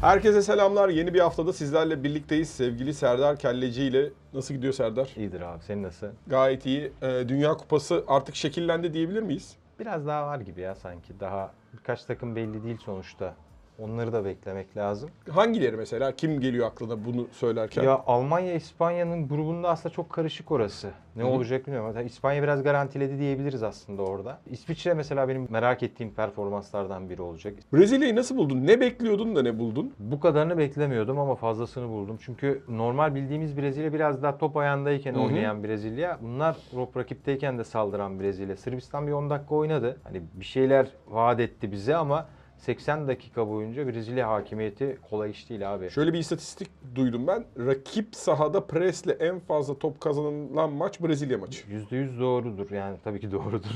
Herkese selamlar. Yeni bir haftada sizlerle birlikteyiz. Sevgili Serdar Kelleci ile nasıl gidiyor Serdar? İyidir abi. Senin nasıl? Gayet iyi. Ee, Dünya Kupası artık şekillendi diyebilir miyiz? Biraz daha var gibi ya sanki. Daha birkaç takım belli değil sonuçta. Onları da beklemek lazım. Hangileri mesela? Kim geliyor aklına bunu söylerken? Ya Almanya İspanya'nın grubunda aslında çok karışık orası. Ne Hı hı. olacak bilmiyorum. Hatta İspanya biraz garantiledi diyebiliriz aslında orada. İsviçre mesela benim merak ettiğim performanslardan biri olacak. Brezilya'yı nasıl buldun? Ne bekliyordun da ne buldun? Bu kadarını beklemiyordum ama fazlasını buldum. Çünkü normal bildiğimiz Brezilya biraz daha top ayağındayken Hı hı. oynayan Brezilya. Bunlar top rakipteyken de saldıran Brezilya. Sırbistan bir 10 dakika oynadı. Hani bir şeyler vaat etti bize ama 80 dakika boyunca Brezilya hakimiyeti kolay iş değil abi. Şöyle bir istatistik duydum ben. Rakip sahada presle en fazla top kazanılan maç Brezilya maçı. %100 doğrudur yani tabii ki doğrudur.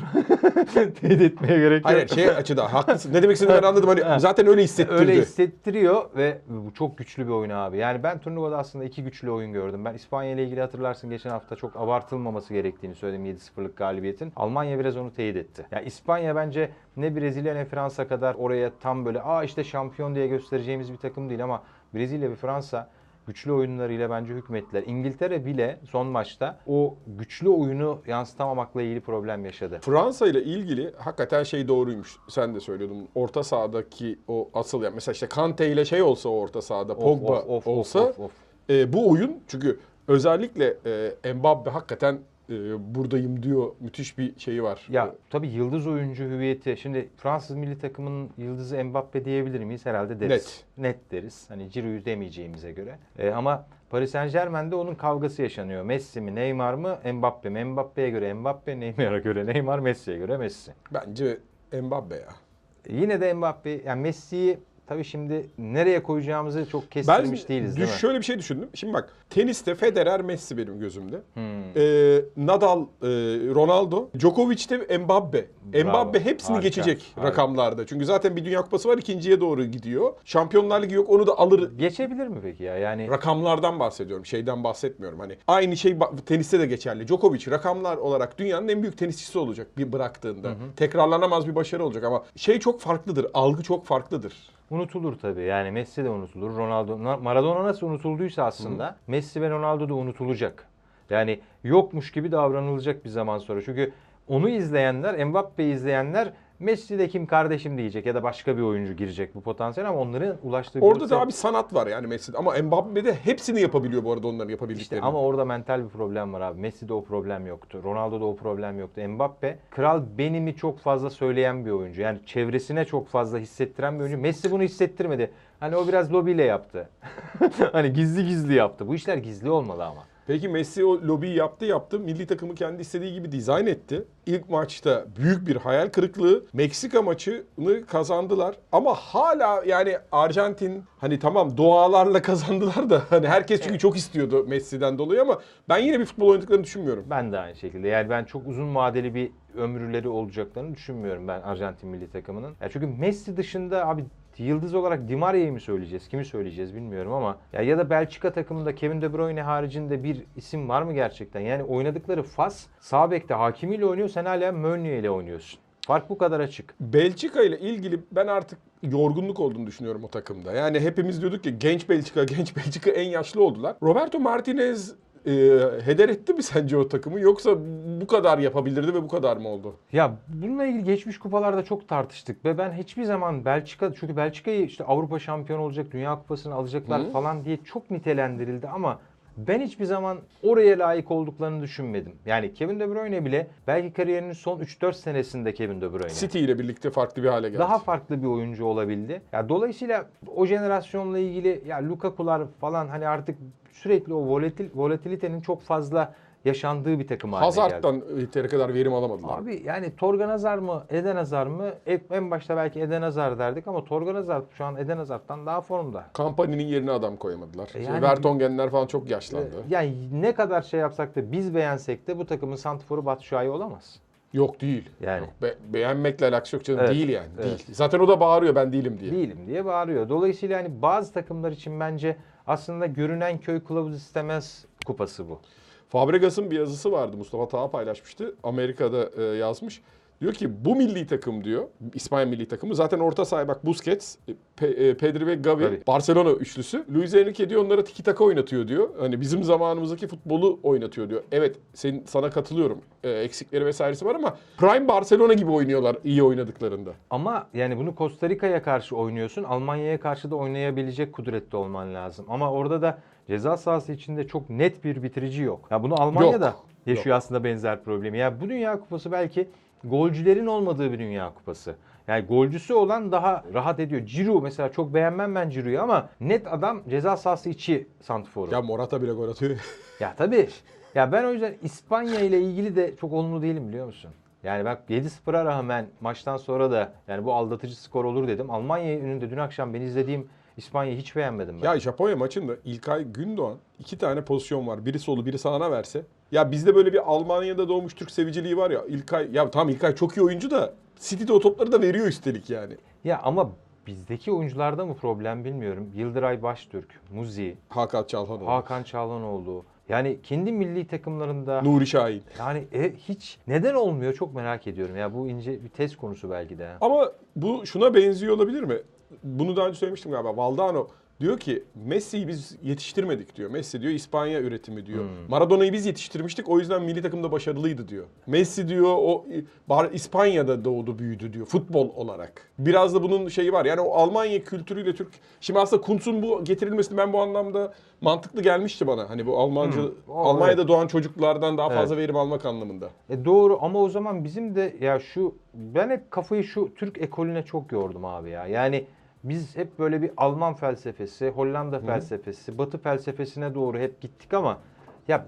Teyit etmeye gerek yok. Hayır şey açıda haklısın. Ne demek istediğini ben anladım. Hani zaten öyle hissettirdi. Öyle hissettiriyor ve bu çok güçlü bir oyun abi. Yani ben turnuvada aslında iki güçlü oyun gördüm. Ben İspanya ile ilgili hatırlarsın geçen hafta çok abartılmaması gerektiğini söyledim 7-0'lık galibiyetin. Almanya biraz onu teyit etti. Ya İspanya bence ne Brezilya ne Fransa kadar oraya tam böyle aa işte şampiyon diye göstereceğimiz bir takım değil ama Brezilya ve Fransa güçlü oyunlarıyla bence hükmettiler. İngiltere bile son maçta o güçlü oyunu yansıtamamakla ilgili problem yaşadı. Fransa ile ilgili hakikaten şey doğruymuş. Sen de söylüyordun. Orta sahadaki o asıl yani mesela işte Kante ile şey olsa orta sahada Of, Pogba of, of, of, olsa of, of. e, bu oyun çünkü özellikle e, Mbappe hakikaten e, buradayım diyor. Müthiş bir şeyi var. Ya tabii yıldız oyuncu hüviyeti. Şimdi Fransız milli takımının yıldızı Mbappe diyebilir miyiz? Herhalde deriz. Net. deriz. Hani Giroud'u demeyeceğimize göre. E, ama Paris Saint Germain'de onun kavgası yaşanıyor. Messi mi, Neymar mı, Mbappe mi? Mbappe'ye göre Mbappe, Neymar'a göre Neymar, Messi'ye göre Messi. Bence Mbappe ya. Yine de Mbappe, yani Messi'yi tabii şimdi nereye koyacağımızı çok kestirmiş değiliz değil mi? şöyle bir şey düşündüm. Şimdi bak teniste Federer, Messi benim gözümde. Hmm. E, Nadal, e, Ronaldo, Djokovic de Mbappe. Bravo. Mbappe hepsini Harika, geçecek harika. rakamlarda. Çünkü zaten bir Dünya Kupası var ikinciye doğru gidiyor. Şampiyonlar Ligi yok onu da alır Geçebilir mi peki ya? Yani Rakamlardan bahsediyorum. Şeyden bahsetmiyorum. Hani aynı şey teniste de geçerli. Djokovic rakamlar olarak dünyanın en büyük tenisçisi olacak bir bıraktığında. Tekrarlanamaz bir başarı olacak ama şey çok farklıdır. Algı çok farklıdır. Unutulur tabii. Yani Messi de unutulur. Ronaldo, Maradona nasıl unutulduysa aslında Messi ve Ronaldo da unutulacak. Yani yokmuş gibi davranılacak bir zaman sonra. Çünkü onu izleyenler, Mbappe'yi izleyenler Messi de kim kardeşim diyecek ya da başka bir oyuncu girecek bu potansiyel ama onların ulaştığı Orada da görsel- abi sanat var yani Messi'de. Ama Mbappe de hepsini yapabiliyor bu arada onların İşte yapabildiklerini. ama orada mental bir problem var abi. Messi'de o problem yoktu. Ronaldo'da o problem yoktu. Mbappe kral benimi çok fazla söyleyen bir oyuncu. Yani çevresine çok fazla hissettiren bir oyuncu. Messi bunu hissettirmedi. Hani o biraz lobiyle yaptı. hani gizli gizli yaptı. Bu işler gizli olmalı ama. Peki Messi o lobiyi yaptı yaptı. Milli takımı kendi istediği gibi dizayn etti. İlk maçta büyük bir hayal kırıklığı. Meksika maçını kazandılar. Ama hala yani Arjantin hani tamam dualarla kazandılar da hani herkes çünkü çok istiyordu Messi'den dolayı ama ben yine bir futbol oynadıklarını düşünmüyorum. Ben de aynı şekilde. Yani ben çok uzun vadeli bir ömürleri olacaklarını düşünmüyorum ben Arjantin milli takımının. Ya çünkü Messi dışında abi yıldız olarak Di Maria'yı mı söyleyeceğiz? Kimi söyleyeceğiz bilmiyorum ama ya ya da Belçika takımında Kevin De Bruyne haricinde bir isim var mı gerçekten? Yani oynadıkları Fas sağ bekte hakimiyle oynuyor. Sen hala Meunier ile oynuyorsun. Fark bu kadar açık. Belçika ile ilgili ben artık yorgunluk olduğunu düşünüyorum o takımda. Yani hepimiz diyorduk ki genç Belçika, genç Belçika en yaşlı oldular. Roberto Martinez e, heder etti mi sence o takımı yoksa bu kadar yapabilirdi ve bu kadar mı oldu? Ya bununla ilgili geçmiş kupalarda çok tartıştık ve ben hiçbir zaman Belçika çünkü Belçika'yı işte Avrupa şampiyonu olacak, Dünya Kupası'nı alacaklar Hı. falan diye çok nitelendirildi ama ben hiçbir zaman oraya layık olduklarını düşünmedim. Yani Kevin De Bruyne bile belki kariyerinin son 3-4 senesinde Kevin De Bruyne. City ile birlikte farklı bir hale geldi. Daha farklı bir oyuncu olabildi. Ya dolayısıyla o jenerasyonla ilgili ya Lukaku'lar falan hani artık sürekli o volatil, volatilitenin çok fazla yaşandığı bir takım haline geldi. Hazard'dan yeteri kadar verim alamadılar. Abi yani Torgan Hazar mı, Eden Hazar mı? En- başta belki Eden Hazar derdik ama Torgan Hazar şu an Eden Hazar'dan daha formda. Kampanya'nın yerine adam koyamadılar. E yani- Vertonghen'ler falan çok yaşlandı. Ee, Yani ne kadar şey yapsak da biz beğensek de bu takımın santiforu Batu Şua'yı olamaz. Yok değil. Yani. Yok, be- beğenmekle alakası yok canım. Evet, Değil yani. evet. Değil. Zaten o da bağırıyor ben değilim diye. Değilim diye bağırıyor. Dolayısıyla hani bazı takımlar için bence aslında görünen köy kılavuz istemez kupası bu. Fabregas'ın bir yazısı vardı Mustafa Taha paylaşmıştı. Amerika'da e, yazmış. Diyor ki bu milli takım diyor. İspanya milli takımı. Zaten orta sahaya bak Busquets, Pe- e, Pedri ve Gavi. Tabii. Barcelona üçlüsü. Luis Enrique diyor onlara tiki taka oynatıyor diyor. Hani bizim zamanımızdaki futbolu oynatıyor diyor. Evet senin, sana katılıyorum. Ee, eksikleri vesairesi var ama Prime Barcelona gibi oynuyorlar iyi oynadıklarında. Ama yani bunu Costa Rica'ya karşı oynuyorsun. Almanya'ya karşı da oynayabilecek kudrette olman lazım. Ama orada da ceza sahası içinde çok net bir bitirici yok. Ya bunu Almanya'da Yok, yaşıyor aslında benzer problemi. Ya bu Dünya Kupası belki golcülerin olmadığı bir Dünya Kupası. Yani golcüsü olan daha rahat ediyor. Ciro mesela çok beğenmem ben Ciro'yu ama net adam ceza sahası içi santiforu. Ya Morata bile gol atıyor. Ya tabii. Ya ben o yüzden İspanya ile ilgili de çok olumlu değilim biliyor musun? Yani bak 7-0'a rağmen maçtan sonra da yani bu aldatıcı skor olur dedim. Almanya önünde dün akşam ben izlediğim İspanya'yı hiç beğenmedim ben. ya Japonya maçında İlkay Gündoğan iki tane pozisyon var. Biri solu biri sağına verse. Ya bizde böyle bir Almanya'da doğmuş Türk seviciliği var ya. İlkay ya tamam İlkay çok iyi oyuncu da City'de o topları da veriyor üstelik yani. Ya ama bizdeki oyuncularda mı problem bilmiyorum. Yıldıray Baştürk, Muzi, Hakan Çalhanoğlu, Hakan Çalhanoğlu. Yani kendi milli takımlarında Nuri Şahin. yani e, hiç neden olmuyor çok merak ediyorum. Ya bu ince bir test konusu belki de. Ama bu şuna benziyor olabilir mi? Bunu daha önce söylemiştim galiba. Valdano diyor ki Messi'yi biz yetiştirmedik diyor. Messi diyor İspanya üretimi diyor. Maradona'yı biz yetiştirmiştik o yüzden milli takımda başarılıydı diyor. Messi diyor o bar- İspanya'da doğdu büyüdü diyor futbol olarak. Biraz da bunun şeyi var. Yani o Almanya kültürüyle Türk Şimdi aslında Kuntz'un bu getirilmesini ben bu anlamda mantıklı gelmişti bana. Hani bu Almanca O, Almanya'da doğan çocuklardan daha fazla Evet. verim almak anlamında. E doğru ama o zaman bizim de ya şu ben hep kafayı şu Türk ekolüne çok yordum abi ya. Yani biz hep böyle bir Alman felsefesi, Hollanda felsefesi, Batı felsefesine doğru hep gittik ama ya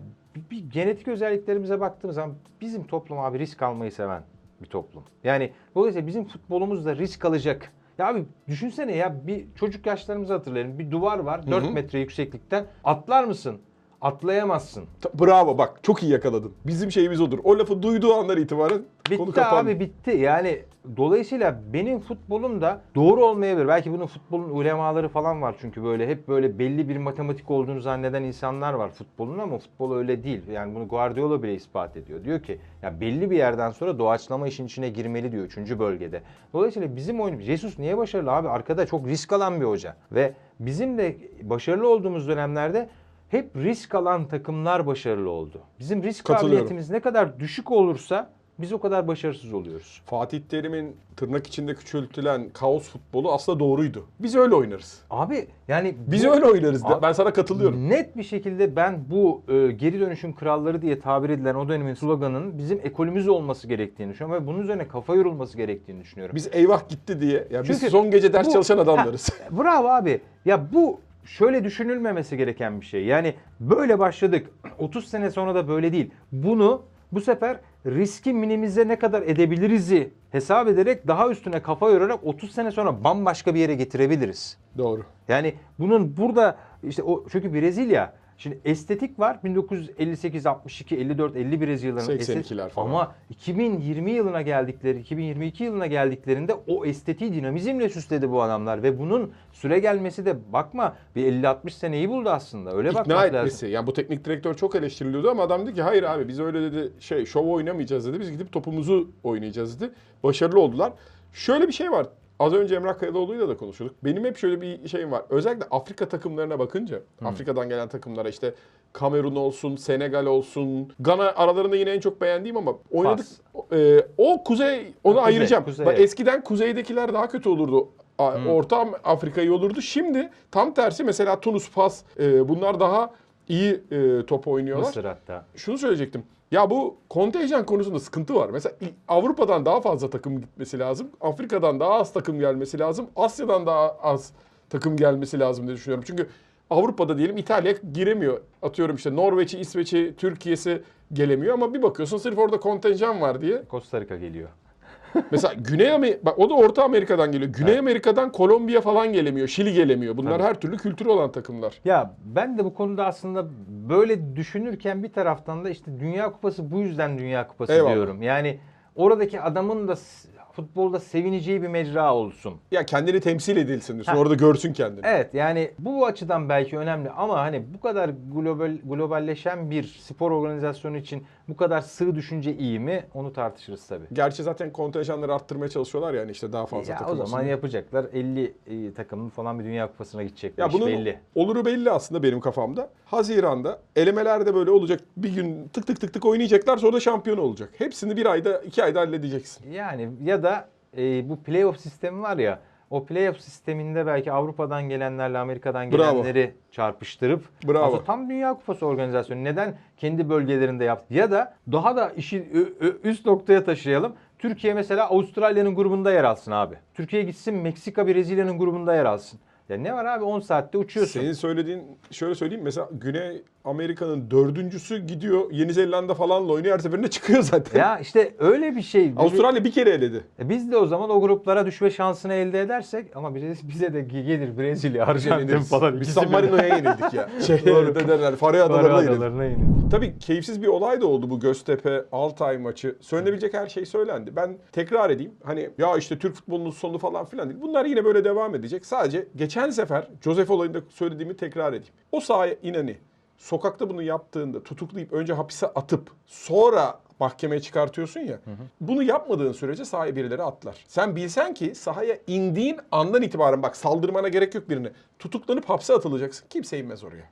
bir, genetik özelliklerimize baktığımız zaman bizim toplum abi risk almayı seven bir toplum. Yani dolayısıyla bizim futbolumuz da risk alacak. Ya abi düşünsene ya bir çocuk yaşlarımızı hatırlayalım. Bir duvar var 4 hı. metre yükseklikten. Atlar mısın? Atlayamazsın. Bravo bak çok iyi yakaladın. Bizim şeyimiz odur. O lafı duyduğu andan itibaren konu Bitti kapandı. abi bitti. Yani dolayısıyla benim futbolum da doğru olmayabilir. Belki bunun futbolun ulemaları falan var çünkü böyle hep böyle belli bir matematik olduğunu zanneden insanlar var futbolun ama futbol öyle değil. Yani bunu Guardiola bile ispat ediyor. Diyor ki ya belli bir yerden sonra doğaçlama işin içine girmeli diyor 3. bölgede. Dolayısıyla bizim oyun Jesus niye başarılı abi? Arkada çok risk alan bir hoca. Ve bizim de başarılı olduğumuz dönemlerde hep risk alan takımlar başarılı oldu. Bizim risk kabiliyetimiz ne kadar düşük olursa biz o kadar başarısız oluyoruz. Fatih Terim'in tırnak içinde küçültülen kaos futbolu aslında doğruydu. Biz öyle oynarız. Abi yani Biz bu- öyle oynarız. Abi- ben sana katılıyorum. Net bir şekilde ben bu e, geri dönüşün kralları diye tabir edilen o dönemin sloganının bizim ekolümüz olması gerektiğini düşünüyorum ve bunun üzerine kafa yorulması gerektiğini düşünüyorum. Biz eyvah gitti diye. Ya biz Çünkü son gece ders bu- çalışan adamlarız. Ha, bravo abi. Ya bu şöyle düşünülmemesi gereken bir şey. Yani böyle başladık. 30 sene sonra da böyle değil. Bunu bu sefer riski minimize ne kadar edebiliriz'i hesap ederek daha üstüne kafa yorarak 30 sene sonra bambaşka bir yere getirebiliriz. Doğru. Yani bunun burada işte o çünkü Brezilya Şimdi estetik var 1958, 62, 54, 50 Brezilyaların 82'ler estetik. falan. Ama 2020 yılına geldikleri, 2022 yılına geldiklerinde o estetiği dinamizmle süsledi bu adamlar ve bunun süre gelmesi de bakma bir 50-60 seneyi buldu aslında. Öyle İkna bakmak etmesi. lazım. Yani bu teknik direktör çok eleştiriliyordu ama adam dedi ki hayır abi biz öyle dedi şey şov oynamayacağız dedi. Biz gidip topumuzu oynayacağız dedi. Başarılı oldular. Şöyle bir şey var. Az önce Emrah Kayalıoğlu'yla da konuşuyorduk. Benim hep şöyle bir şeyim var. Özellikle Afrika takımlarına bakınca, Afrika'dan gelen takımlara işte Kamerun olsun, Senegal olsun, Gana aralarında yine en çok beğendiğim ama oynadık. E, o kuzey, onu Kuzey, ayıracağım. kuzey, Bak. Eskiden kuzeydekiler daha kötü olurdu. A- Orta Am- Afrika iyi olurdu. Şimdi tam tersi mesela Tunus, Fas e, bunlar daha iyi e, top oynuyorlar. Mısır hatta. Şunu söyleyecektim. Ya bu kontenjan konusunda sıkıntı var. Mesela Avrupa'dan daha fazla takım gitmesi lazım. Afrika'dan daha az takım gelmesi lazım. Asya'dan daha az takım gelmesi lazım diye düşünüyorum. Çünkü Avrupa'da diyelim İtalya giremiyor. Atıyorum işte Norveç'i, İsveç'i, Türkiye'si gelemiyor ama bir bakıyorsun sırf orada kontenjan var diye. Costa Rica geliyor. Mesela Güney Amerika, bak o da Orta Amerika'dan geliyor. Güney Evet. Amerika'dan Kolombiya falan gelemiyor. Şili gelemiyor. Bunlar Tabii. her türlü kültürü olan takımlar. Ya ben de bu konuda aslında böyle düşünürken bir taraftan da işte Dünya Kupası bu yüzden Dünya Kupası Eyvallah. diyorum. Yani oradaki adamın da futbolda sevineceği bir mecra olsun. Ya kendini temsil edilsin diyorsun. Ha. Orada görsün kendini. Evet yani bu açıdan belki önemli ama hani bu kadar global globalleşen bir spor organizasyonu için bu kadar sığ düşünce iyi mi? Onu tartışırız tabii. Gerçi zaten kontenjanları arttırmaya çalışıyorlar yani işte daha fazla Ya o takım zaman olsun. yapacaklar 50 e, takımın falan bir Dünya Kupası'na gidecek. Ya Ya bunun belli. oluru belli aslında benim kafamda. Haziran'da elemelerde böyle olacak. Bir gün tık tık tık tık oynayacaklar sonra da şampiyon olacak. Hepsini bir ayda iki ayda halledeceksin. Yani ya da e, bu playoff sistemi var ya o playoff sisteminde belki Avrupa'dan gelenlerle Amerika'dan Bravo. gelenleri çarpıştırıp Bravo. aslında tam Dünya Kupası organizasyonu neden kendi bölgelerinde yaptı? Ya da daha da işi üst noktaya taşıyalım. Türkiye mesela Avustralya'nın grubunda yer alsın abi. Türkiye gitsin Meksika Brezilya'nın grubunda yer alsın. Ya ne var abi 10 saatte uçuyorsun. Senin söylediğin şöyle söyleyeyim mesela Güney Amerika'nın dördüncüsü gidiyor Yeni Zelanda falanla oynuyor her seferinde çıkıyor zaten. Ya işte öyle bir şey. Avustralya bir kere eledi. E biz de o zaman o gruplara düşme şansını elde edersek ama bize, bize de gelir Brezilya, Arjantin falan. Biz San. Marino'ya yenildik ya. Şey Doğru. ne derler Faroe Adaları'na yenildik. Adaları'na. Tabii keyifsiz bir olay da oldu bu Göztepe Altay maçı. Söylenebilecek her şey söylendi. Ben tekrar edeyim. Hani ya işte Türk futbolunun sonu falan filan değil. Bunlar yine böyle devam edecek. Sadece geçen sefer Josef olayında söylediğimi tekrar edeyim. O sahaya ineni sokakta bunu yaptığında tutuklayıp önce hapise atıp sonra mahkemeye çıkartıyorsun ya. Bunu yapmadığın sürece sahaya birileri atlar. Sen bilsen ki sahaya indiğin andan itibaren bak saldırmana gerek yok birine. Tutuklanıp hapse atılacaksın. Kimse inmez oraya.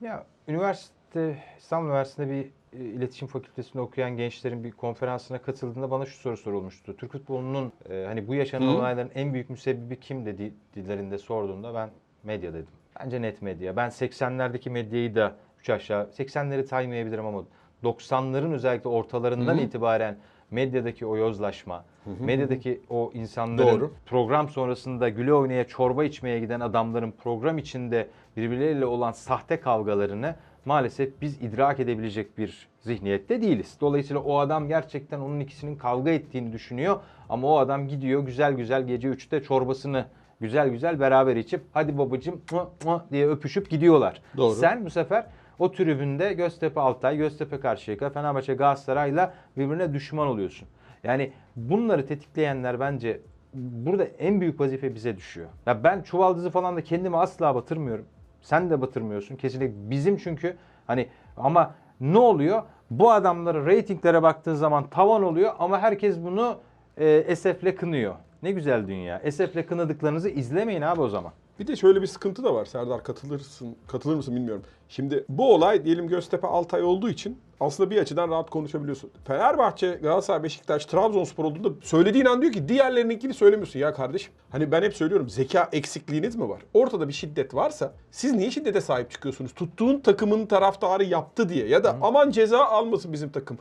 Ya üniversite, İstanbul Üniversitesi'nde bir e, iletişim fakültesinde okuyan gençlerin bir konferansına katıldığında bana şu soru sorulmuştu. Türk futbolunun e, hani bu yaşanan Hı. olayların en büyük müsebbibi kim dedi dillerinde sorduğunda ben medya dedim. Bence net medya. Ben 80'lerdeki medyayı da 3 aşağı 80'leri saymayabilirim ama 90'ların özellikle ortalarından Hı hı. itibaren medyadaki o yozlaşma, medyadaki o insanların Doğru. program sonrasında güle oynaya çorba içmeye giden adamların program içinde birbirleriyle olan sahte kavgalarını maalesef biz idrak edebilecek bir zihniyette değiliz. Dolayısıyla o adam gerçekten onun ikisinin kavga ettiğini düşünüyor ama o adam gidiyor güzel güzel gece 3'te çorbasını güzel güzel beraber içip hadi babacım mı mı diye öpüşüp gidiyorlar. Doğru. Sen bu sefer o tribünde Göztepe Altay, Göztepe Karşıyaka, Fenerbahçe Galatasaray'la birbirine düşman oluyorsun. Yani bunları tetikleyenler bence burada en büyük vazife bize düşüyor. Ya ben çuvaldızı falan da kendimi asla batırmıyorum. Sen de batırmıyorsun. Kesinlikle bizim çünkü hani ama ne oluyor? Bu adamlara reytinglere baktığın zaman tavan oluyor ama herkes bunu e, esefle kınıyor. Ne güzel dünya. Esefle kınadıklarınızı izlemeyin abi o zaman. Bir de şöyle bir sıkıntı da var Serdar katılırsın katılır mısın bilmiyorum. Şimdi bu olay diyelim Göztepe Altay olduğu için aslında bir açıdan rahat konuşabiliyorsun. Fenerbahçe, Galatasaray, Beşiktaş, Trabzonspor olduğunda söylediğin an diyor ki diğerlerininkini söylemiyorsun ya kardeşim. Hani ben hep söylüyorum zeka eksikliğiniz mi var? Ortada bir şiddet varsa siz niye şiddete sahip çıkıyorsunuz? Tuttuğun takımın taraftarı yaptı diye ya da aman ceza almasın bizim takım.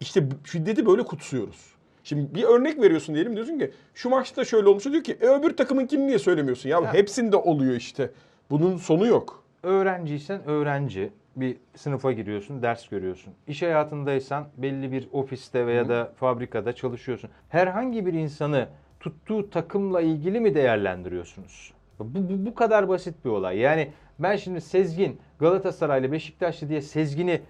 İşte şiddeti böyle kutsuyoruz. Şimdi bir örnek veriyorsun diyelim diyorsun ki şu maçta şöyle olmuş diyor ki e, öbür takımınkini niye söylemiyorsun? Ya, hepsinde oluyor işte. Bunun sonu yok. Öğrenciysen öğrenci bir sınıfa giriyorsun, ders görüyorsun. İş hayatındaysan belli bir ofiste veya da fabrikada çalışıyorsun. Herhangi bir insanı tuttuğu takımla ilgili mi değerlendiriyorsunuz? Bu, bu, bu kadar basit bir olay. Yani ben şimdi Sezgin, Galatasaraylı, Beşiktaşlı diye Sezgin'i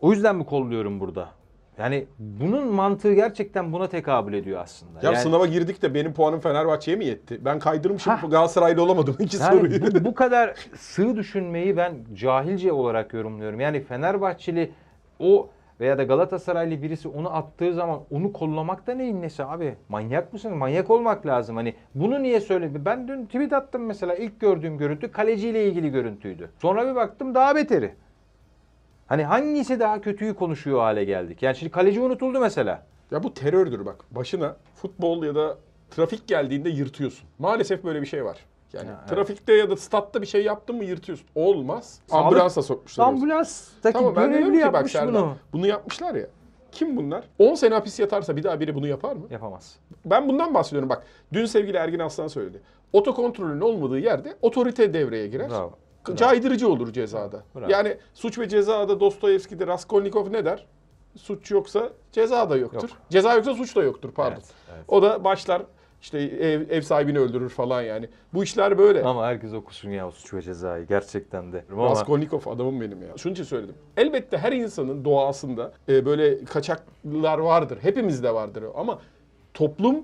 o yüzden mi kolluyorum burada? Yani bunun mantığı gerçekten buna tekabül ediyor aslında. Ya yani, sınava girdik de benim puanım Fenerbahçe'ye mi yetti? Ben kaydırmışım Hah. Galatasaraylı olamadım iki Yani soruyu. bu, bu kadar sığ düşünmeyi ben cahilce olarak yorumluyorum. Yani Fenerbahçeli o veya da Galatasaraylı birisi onu attığı zaman onu kollamak da neyin nesi abi? Manyak mısın? Manyak olmak lazım. Hani bunu niye söyledi? Ben dün tweet attım mesela ilk gördüğüm görüntü kaleciyle ilgili görüntüydü. Sonra bir baktım daha beteri. Hani hangisi daha kötüyü konuşuyor hale geldik? Yani şimdi kaleci unutuldu mesela. Ya bu terördür bak. Başına futbol ya da trafik geldiğinde yırtıyorsun. Maalesef böyle bir şey var. Yani Ya, evet. trafikte ya da statta bir şey yaptın mı yırtıyorsun. Olmaz. Sağlık- Ambulansa sokmuşlar. Ambulanstaki Tamam görevli bak yapmış Serdar, bunu. bunu yapmışlar ya. Kim bunlar? 10 sene hapis yatarsa bir daha biri bunu yapar mı? Yapamaz. Ben bundan bahsediyorum bak. Dün sevgili Ergin Aslan söyledi. Otokontrolün olmadığı yerde otorite devreye girer. Bravo. Caydırıcı olur cezada. Bravo. Yani suç ve cezada Dostoyevski'de Raskolnikov ne der? Suç yoksa ceza da yoktur. Yok. Ceza yoksa suç da yoktur pardon. Evet, evet. O da başlar işte ev, ev sahibini öldürür falan yani. Bu işler böyle. Ama herkes okusun ya o suç ve cezayı gerçekten de. Ama Raskolnikov adamım benim ya. Şunun için söyledim. Elbette her insanın doğasında e, böyle kaçaklar vardır. Hepimizde vardır. Ama toplum,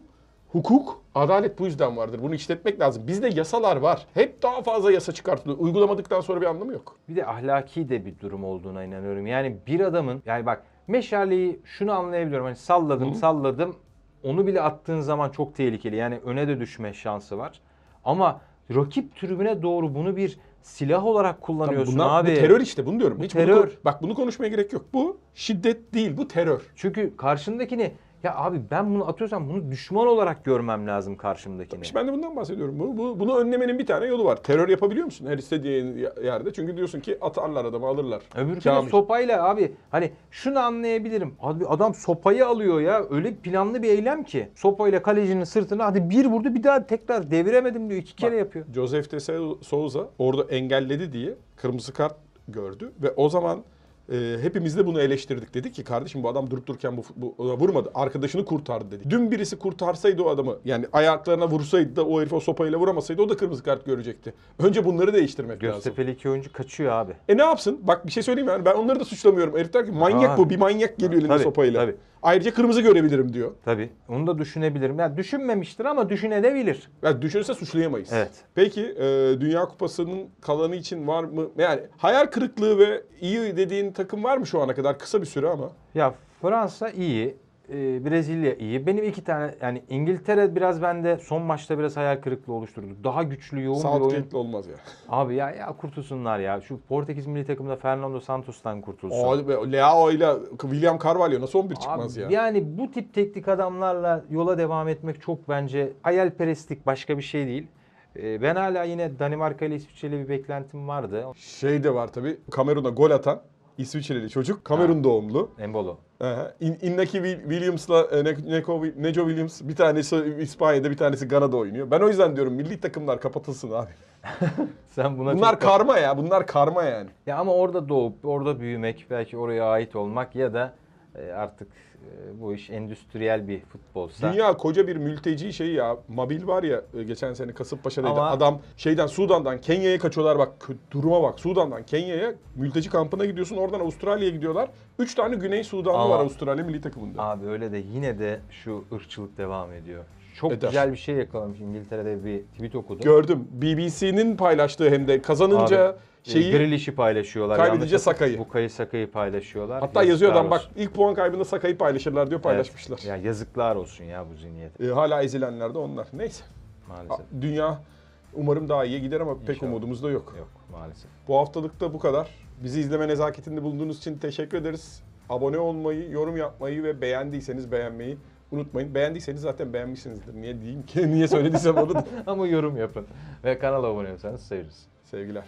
hukuk, adalet bu yüzden vardır. Bunu işletmek lazım. Bizde yasalar var. Hep daha fazla yasa çıkartılıyor. Uygulamadıktan sonra bir anlamı yok. bir de ahlaki de bir durum olduğuna inanıyorum. Yani bir adamın yani bak meşaleyi şunu anlayabiliyorum. Hani salladım Hı. salladım onu bile attığın zaman çok tehlikeli. Yani öne de düşme şansı var. Ama rakip tribüne doğru bunu bir silah olarak kullanıyorsun Bunlar, abi. Bu terör işte bunu diyorum. Hiç bunu terör. ko- bak bunu konuşmaya gerek yok. Bu şiddet değil bu terör. Çünkü karşındakini ya abi ben bunu atıyorsam bunu düşman olarak görmem lazım karşımdakini. İşte ben de bundan bahsediyorum. Bu, bu, bunu önlemenin bir tane yolu var. Terör yapabiliyor musun her istediğin yerde? Çünkü diyorsun ki atarlar adamı alırlar. De Kamil. sopayla abi hani şunu anlayabilirim. Abi adam sopayı alıyor ya öyle planlı bir eylem ki. Sopayla kalecinin sırtına hadi bir vurdu bir daha tekrar deviremedim diyor iki kere yapıyor. Joseph de Souza orada engelledi diye kırmızı kart gördü ve o zaman e, hepimiz de bunu eleştirdik. Dedik ki kardeşim bu adam durup dururken bu, bu ona vurmadı. Arkadaşını kurtardı dedi. Dün birisi kurtarsaydı o adamı yani ayaklarına vursaydı da o herif o sopayla vuramasaydı o da kırmızı kart görecekti. Önce bunları değiştirmek lazım. Göztepe'li iki oyuncu kaçıyor abi. E ne yapsın? Bak bir şey söyleyeyim yani ben onları da suçlamıyorum. Herif der ki manyak Abi. bu bir manyak geliyor elinde Tabii, sopayla. tabii. Ayrıca kırmızı görebilirim diyor. Tabii onu da düşünebilirim. Yani düşünmemiştir ama düşünebilir. Yani düşünse suçlayamayız. Evet. Peki e, Dünya Kupası'nın kalanı için var mı? Yani hayal kırıklığı ve iyi dediğin takım var mı şu ana kadar? Kısa bir süre ama. Ya Fransa iyi. E, Brezilya iyi. Benim iki tane yani İngiltere biraz bende son maçta biraz hayal kırıklığı oluşturdu. Daha güçlü yoğun bir oyun. Southgate'le olmaz ya. Abi ya ya kurtulsunlar ya. Şu Portekiz milli takımda Fernando Santos'tan kurtulsun. O, Leao ile William Carvalho nasıl 11 çıkmaz Abi, ya? Yani bu tip teknik adamlarla yola devam etmek çok bence hayalperestlik başka bir şey değil. Ee, Ben hala yine Danimarka ile İsviçre ile bir beklentim vardı. Şey de var tabii. Kamerun'a gol atan İsviçreli çocuk. Kamerun doğumlu. Embolo. İn- Innaki Wi- Williams'la e, Ne- Neko, Neco Williams bir tanesi İspanya'da bir tanesi Gana'da oynuyor. Ben o yüzden diyorum milli takımlar kapatılsın abi. Sen buna Bunlar karma ya. Bunlar karma yani. Ya ama orada doğup orada büyümek, belki oraya ait olmak ya da artık e, bu iş endüstriyel bir futbolsa. Dünya koca bir mülteci şeyi ya. Mabil var ya e, geçen sene Kasımpaşa'daydı. Ama- Adam şeyden Sudan'dan Kenya'ya kaçıyorlar bak duruma bak. Sudan'dan Kenya'ya mülteci kampına gidiyorsun. Oradan Avustralya'ya gidiyorlar. 3 tane Güney Sudanlı Ama- var Avustralya milli takımında. Abi öyle de yine de şu ırkçılık devam ediyor. Çok Eder. güzel bir şey yakalamış İngiltere'de bir tweet okudum. Gördüm. BBC'nin paylaştığı hem de kazanınca Abi, şeyi e, Grealish'i paylaşıyorlar. kaybedince Sakay'ı. Bukay'ı Sakay'ı paylaşıyorlar. hatta yazıyor adam Yazıklar bak olsun. ilk puan kaybında Sakay'ı paylaşırlar diyor paylaşmışlar. Evet. Ya yazıklar olsun ya bu zihniyete E, hala ezilenler de onlar. Neyse. maalesef. Dünya umarım daha iyiye gider ama pek İnşallah. umudumuz da yok. Yok maalesef. Bu haftalık da bu kadar. Bizi izleme nezaketinde bulunduğunuz için teşekkür ederiz. Abone olmayı, yorum yapmayı ve beğendiyseniz beğenmeyi unutmayın. Beğendiyseniz zaten beğenmişsinizdir. Niye diyeyim ki? Niye söylediysem onu da. Ama yorum yapın ve kanala abone olursanız seviniriz. Sevgiler.